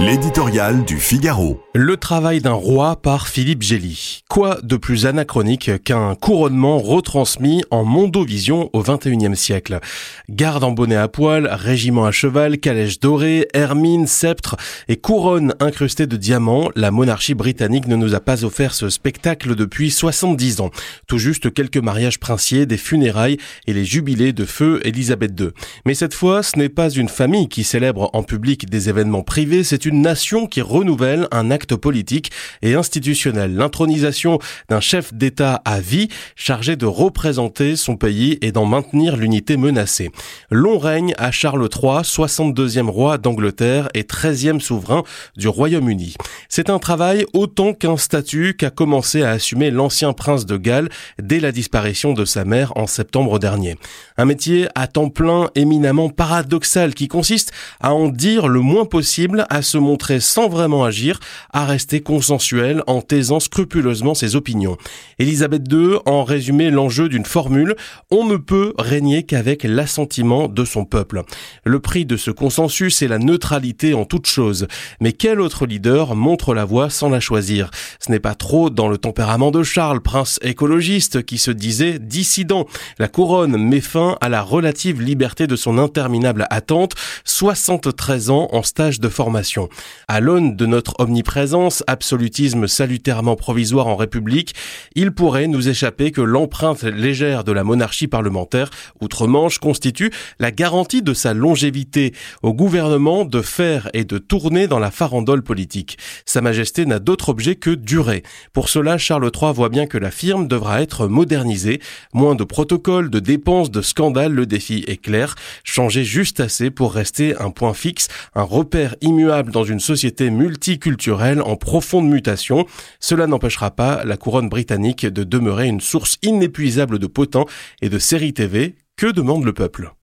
L'éditorial du Figaro. Le travail d'un roi par Philippe Gély. Quoi de plus anachronique qu'un couronnement retransmis en mondovision au XXIe siècle? Garde en bonnet à poil, régiment à cheval, calèche dorée, hermine, sceptre et couronne incrustée de diamants, la monarchie britannique ne nous a pas offert ce spectacle depuis 70 ans. Tout juste quelques mariages princiers, des funérailles et les jubilés de feu Élisabeth II. Mais cette fois, ce n'est pas une famille qui célèbre en public des événements privés, c'est une nation qui renouvelle un acte politique et institutionnel. L'intronisation d'un chef d'État à vie chargé de représenter son pays et d'en maintenir l'unité menacée. Long règne à Charles III, 62e roi d'Angleterre et 13e souverain du Royaume-Uni. C'est un travail autant qu'un statut qu'a commencé à assumer l'ancien prince de Galles dès la disparition de sa mère en septembre dernier. Un métier à temps plein éminemment paradoxal qui consiste à en dire le moins possible à se montrer sans vraiment agir, à rester consensuel en taisant scrupuleusement ses opinions. Élisabeth II en résumé l'enjeu d'une formule on ne peut régner qu'avec l'assentiment de son peuple. Le prix de ce consensus est la neutralité en toute chose. Mais quel autre leader montre la voie sans la choisir? Ce n'est pas trop dans le tempérament de Charles, prince écologiste, qui se disait dissident. La couronne met fin à la relative liberté de son interminable attente, 73 ans en stage de formation. À l'aune de notre omniprésence, absolutisme salutairement provisoire en République, il pourrait nous échapper que l'empreinte légère de la monarchie parlementaire outre-Manche constitue la garantie de sa longévité au gouvernement de faire et de tourner dans la farandole politique. Sa Majesté n'a d'autre objet que durer. Pour cela, Charles III voit bien que la firme devra être modernisée. Moins de protocoles, de dépenses, de scandales, le défi est clair. Changer juste assez pour rester un point fixe, un repère immuable dans une société multiculturelle en profonde mutation. Cela n'empêchera pas la couronne britannique de demeurer une source inépuisable de potents et de séries TV. Que demande le peuple?